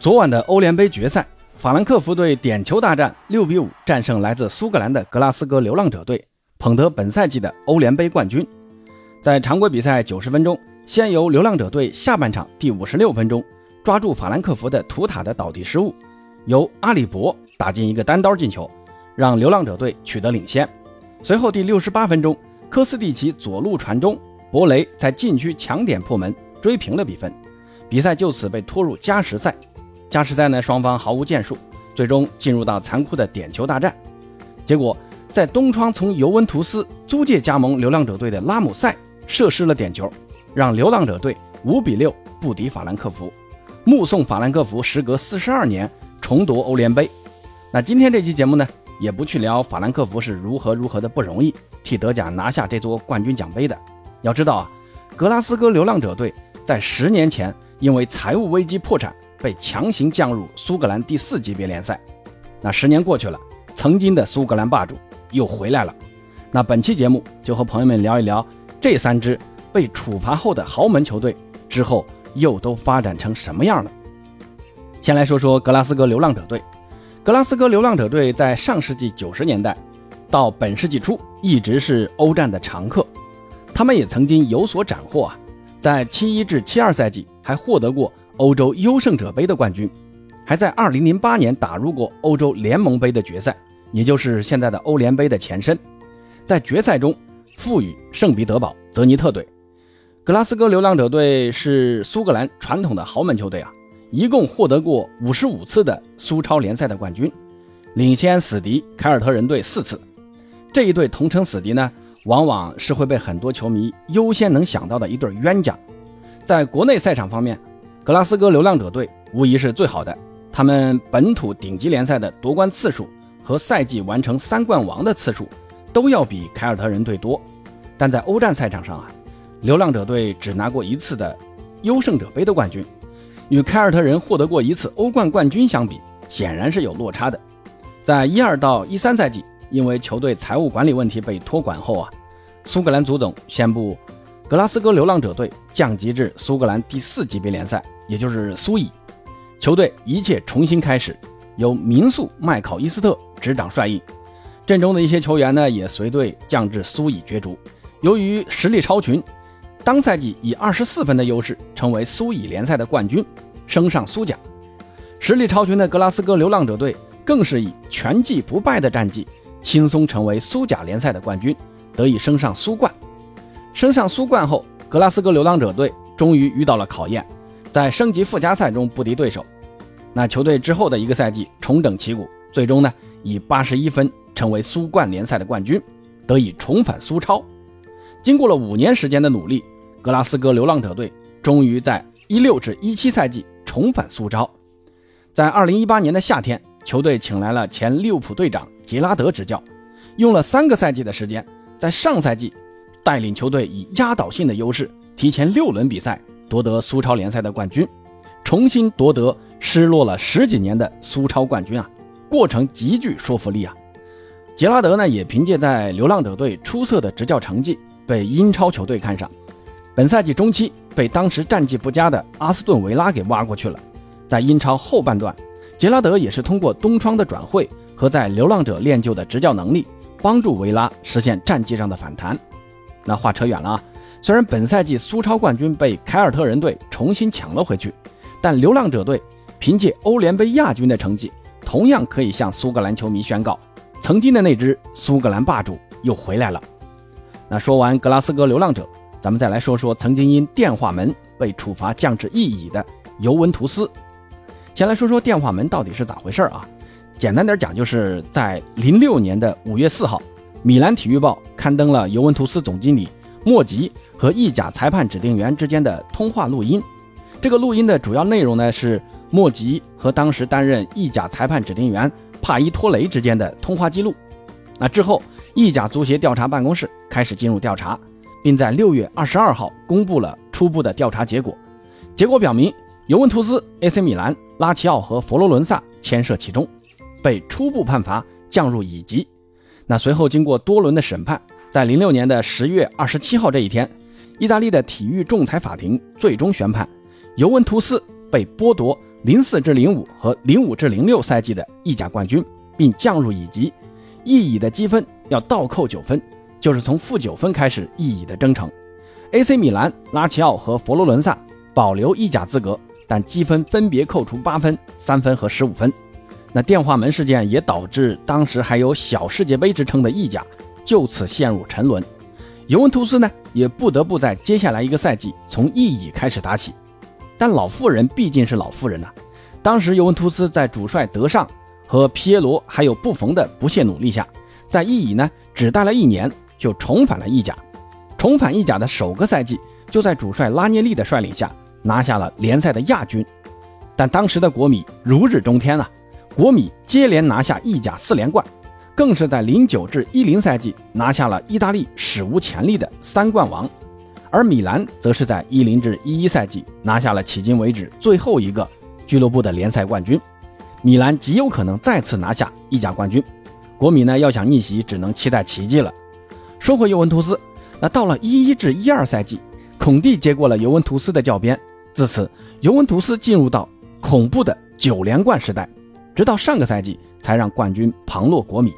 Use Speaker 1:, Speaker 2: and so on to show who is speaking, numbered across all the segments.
Speaker 1: 昨晚的欧联杯决赛，法兰克福队点球大战六比五战胜来自苏格兰的格拉斯哥流浪者队，捧得本赛季的欧联杯冠军。在常规比赛九十分钟，先由流浪者队下半场第五十六分钟抓住法兰克福的图塔的倒地失误，由阿里博打进一个单刀进球，让流浪者队取得领先。随后第六十八分钟，科斯蒂奇左路传中，博雷在禁区抢点破门，追平了比分，比赛就此被拖入加时赛。加时赛呢，双方毫无建树，最终进入到残酷的点球大战。结果，在东窗从尤文图斯租借加盟流浪者队的拉姆塞射失了点球，让流浪者队五比六不敌法兰克福，目送法兰克福时隔四十二年重夺欧联杯。那今天这期节目呢，也不去聊法兰克福是如何如何的不容易替德甲拿下这座冠军奖杯的。要知道啊，格拉斯哥流浪者队在十年前因为财务危机破产。被强行降入苏格兰第四级别联赛，那十年过去了，曾经的苏格兰霸主又回来了。那本期节目就和朋友们聊一聊这三支被处罚后的豪门球队之后又都发展成什么样了。先来说说格拉斯哥流浪者队。格拉斯哥流浪者队在上世纪九十年代到本世纪初一直是欧战的常客，他们也曾经有所斩获啊，在七一至七二赛季还获得过。欧洲优胜者杯的冠军，还在2008年打入过欧洲联盟杯的决赛，也就是现在的欧联杯的前身。在决赛中负于圣彼得堡泽尼特队。格拉斯哥流浪者队是苏格兰传统的豪门球队啊，一共获得过55次的苏超联赛的冠军，领先死敌凯尔特人队四次。这一队同城死敌呢，往往是会被很多球迷优先能想到的一对冤家。在国内赛场方面。格拉斯哥流浪者队无疑是最好的，他们本土顶级联赛的夺冠次数和赛季完成三冠王的次数都要比凯尔特人队多。但在欧战赛场上啊，流浪者队只拿过一次的优胜者杯的冠军，与凯尔特人获得过一次欧冠冠军相比，显然是有落差的。在一二到一三赛季，因为球队财务管理问题被托管后啊，苏格兰足总宣布。格拉斯哥流浪者队降级至苏格兰第四级别联赛，也就是苏乙。球队一切重新开始，由民宿麦考伊斯特执掌帅印。阵中的一些球员呢，也随队降至苏乙角逐。由于实力超群，当赛季以二十四分的优势成为苏乙联赛的冠军，升上苏甲。实力超群的格拉斯哥流浪者队更是以全季不败的战绩，轻松成为苏甲联赛的冠军，得以升上苏冠。升上苏冠后，格拉斯哥流浪者队终于遇到了考验，在升级附加赛中不敌对手。那球队之后的一个赛季重整旗鼓，最终呢以八十一分成为苏冠联赛的冠军，得以重返苏超。经过了五年时间的努力，格拉斯哥流浪者队终于在一六至一七赛季重返苏超。在二零一八年的夏天，球队请来了前利物浦队长杰拉德执教，用了三个赛季的时间，在上赛季。带领球队以压倒性的优势，提前六轮比赛夺得苏超联赛的冠军，重新夺得失落了十几年的苏超冠军啊！过程极具说服力啊！杰拉德呢，也凭借在流浪者队出色的执教成绩，被英超球队看上。本赛季中期，被当时战绩不佳的阿斯顿维拉给挖过去了。在英超后半段，杰拉德也是通过东窗的转会和在流浪者练就的执教能力，帮助维拉实现战绩上的反弹。那话扯远了啊！虽然本赛季苏超冠军被凯尔特人队重新抢了回去，但流浪者队凭借欧联杯亚军的成绩，同样可以向苏格兰球迷宣告，曾经的那支苏格兰霸主又回来了。那说完格拉斯哥流浪者，咱们再来说说曾经因电话门被处罚降至一乙的尤文图斯。先来说说电话门到底是咋回事啊？简单点讲，就是在零六年的五月四号。米兰体育报刊登了尤文图斯总经理莫吉和意甲裁判指定员之间的通话录音。这个录音的主要内容呢是莫吉和当时担任意甲裁判指定员帕伊托雷之间的通话记录。那之后，意甲足协调查办公室开始进入调查，并在六月二十二号公布了初步的调查结果。结果表明，尤文图斯、AC 米兰、拉齐奥和佛罗伦萨牵涉其中，被初步判罚降入乙级。那随后经过多轮的审判，在零六年的十月二十七号这一天，意大利的体育仲裁法庭最终宣判，尤文图斯被剥夺零四至零五和零五至零六赛季的意甲冠军，并降入乙级。意乙的积分要倒扣九分，就是从负九分开始意乙的征程。AC 米兰、拉齐奥和佛罗伦萨保留意甲资格，但积分分别扣除八分、三分和十五分。那电话门事件也导致当时还有小世界杯之称的意甲就此陷入沉沦。尤文图斯呢，也不得不在接下来一个赛季从意乙开始打起。但老妇人毕竟是老妇人呐，当时尤文图斯在主帅德尚和皮耶罗还有布冯的不懈努力下，在意乙呢只待了一年就重返了意甲。重返意甲的首个赛季，就在主帅拉涅利的率领下拿下了联赛的亚军。但当时的国米如日中天啊，国米接连拿下意甲四连冠，更是在零九至一零赛季拿下了意大利史无前例的三冠王。而米兰则是在一零至一一赛季拿下了迄今为止最后一个俱乐部的联赛冠军。米兰极有可能再次拿下意甲冠军。国米呢要想逆袭，只能期待奇迹了。说回尤文图斯。那到了一一至一二赛季，孔蒂接过了尤文图斯的教鞭，自此尤文图斯进入到恐怖的九连冠时代，直到上个赛季才让冠军旁落国米。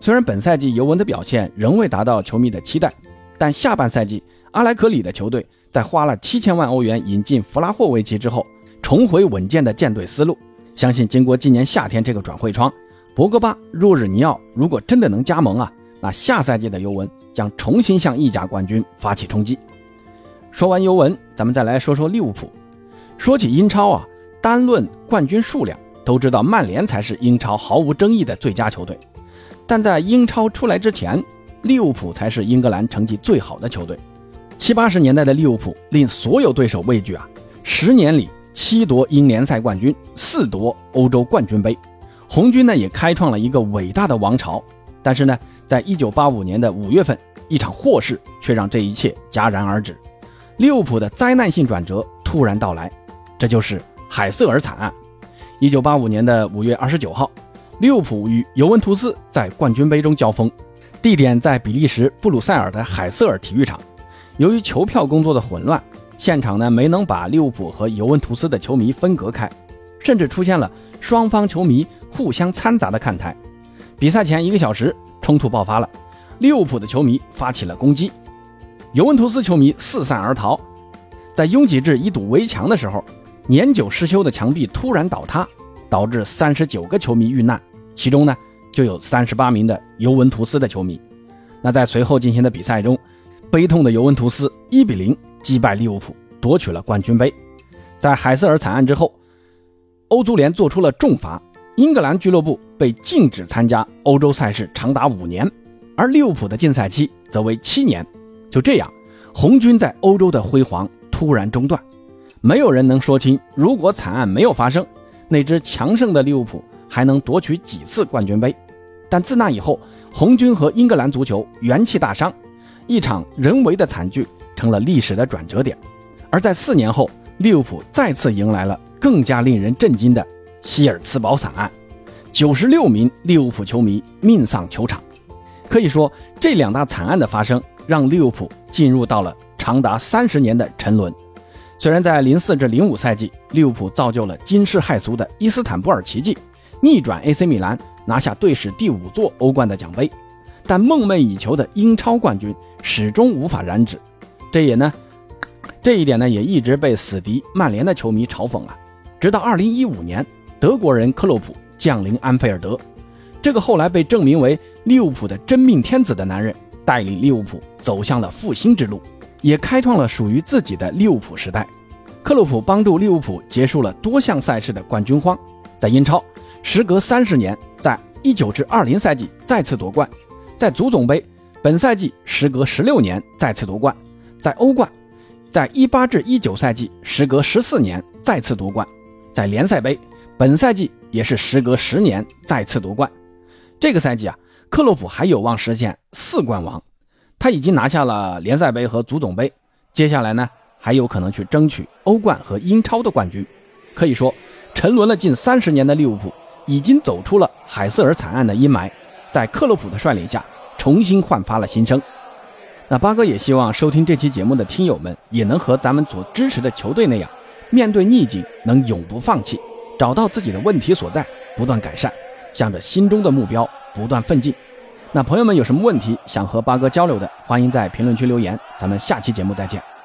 Speaker 1: 虽然本赛季尤文的表现仍未达到球迷的期待，但下半赛季阿莱克里的球队在花了七千万欧元引进弗拉霍维奇之后，重回稳健的建队思路。相信经过今年夏天这个转会窗，博格巴、若日尼奥如果真的能加盟啊，那下赛季的尤文。将重新向意甲冠军发起冲击。说完尤文，咱们再来说说利物浦。说起英超啊，单论冠军数量，都知道曼联才是英超毫无争议的最佳球队。但在英超出来之前，利物浦才是英格兰成绩最好的球队。七八十年代的利物浦令所有对手畏惧啊！十年里七夺英联赛冠军，四夺欧洲冠军杯，红军呢也开创了一个伟大的王朝。但是呢，在一九八五年的五月份。一场祸事却让这一切戛然而止，利物浦的灾难性转折突然到来，这就是海瑟尔惨案。一九八五年的五月二十九号，利物浦与尤文图斯在冠军杯中交锋，地点在比利时布鲁塞尔的海瑟尔体育场。由于球票工作的混乱，现场呢没能把利物浦和尤文图斯的球迷分隔开，甚至出现了双方球迷互相掺杂的看台。比赛前一个小时，冲突爆发了。利物浦的球迷发起了攻击，尤文图斯球迷四散而逃。在拥挤至一堵围墙的时候，年久失修的墙壁突然倒塌，导致三十九个球迷遇难，其中呢就有三十八名的尤文图斯的球迷。那在随后进行的比赛中，悲痛的尤文图斯一比零击败利物浦，夺取了冠军杯。在海瑟尔惨案之后，欧足联做出了重罚，英格兰俱乐部被禁止参加欧洲赛事长达五年。而利物浦的禁赛期则为七年，就这样，红军在欧洲的辉煌突然中断。没有人能说清，如果惨案没有发生，那支强盛的利物浦还能夺取几次冠军杯。但自那以后，红军和英格兰足球元气大伤，一场人为的惨剧成了历史的转折点。而在四年后，利物浦再次迎来了更加令人震惊的希尔茨堡惨案，九十六名利物浦球迷命丧球场。可以说，这两大惨案的发生，让利物浦进入到了长达三十年的沉沦。虽然在零四至零五赛季，利物浦造就了惊世骇俗的伊斯坦布尔奇迹，逆转 AC 米兰，拿下队史第五座欧冠的奖杯，但梦寐以求的英超冠军始终无法染指。这也呢，这一点呢，也一直被死敌曼联的球迷嘲讽啊。直到二零一五年，德国人克洛普降临安菲尔德，这个后来被证明为。利物浦的真命天子的男人带领利物浦走向了复兴之路，也开创了属于自己的利物浦时代。克洛普帮助利物浦结束了多项赛事的冠军荒，在英超，时隔三十年，在一九至二零赛季再次夺冠；在足总杯，本赛季时隔十六年再次夺冠；在欧冠，在一八至一九赛季时隔十四年再次夺冠；在联赛杯，本赛季也是时隔十年再次夺冠。这个赛季啊。克洛普还有望实现四冠王，他已经拿下了联赛杯和足总杯，接下来呢还有可能去争取欧冠和英超的冠军。可以说，沉沦了近三十年的利物浦已经走出了海瑟尔惨案的阴霾，在克洛普的率领下重新焕发了新生。那八哥也希望收听这期节目的听友们也能和咱们所支持的球队那样，面对逆境能永不放弃，找到自己的问题所在，不断改善，向着心中的目标不断奋进。那朋友们有什么问题想和八哥交流的，欢迎在评论区留言。咱们下期节目再见。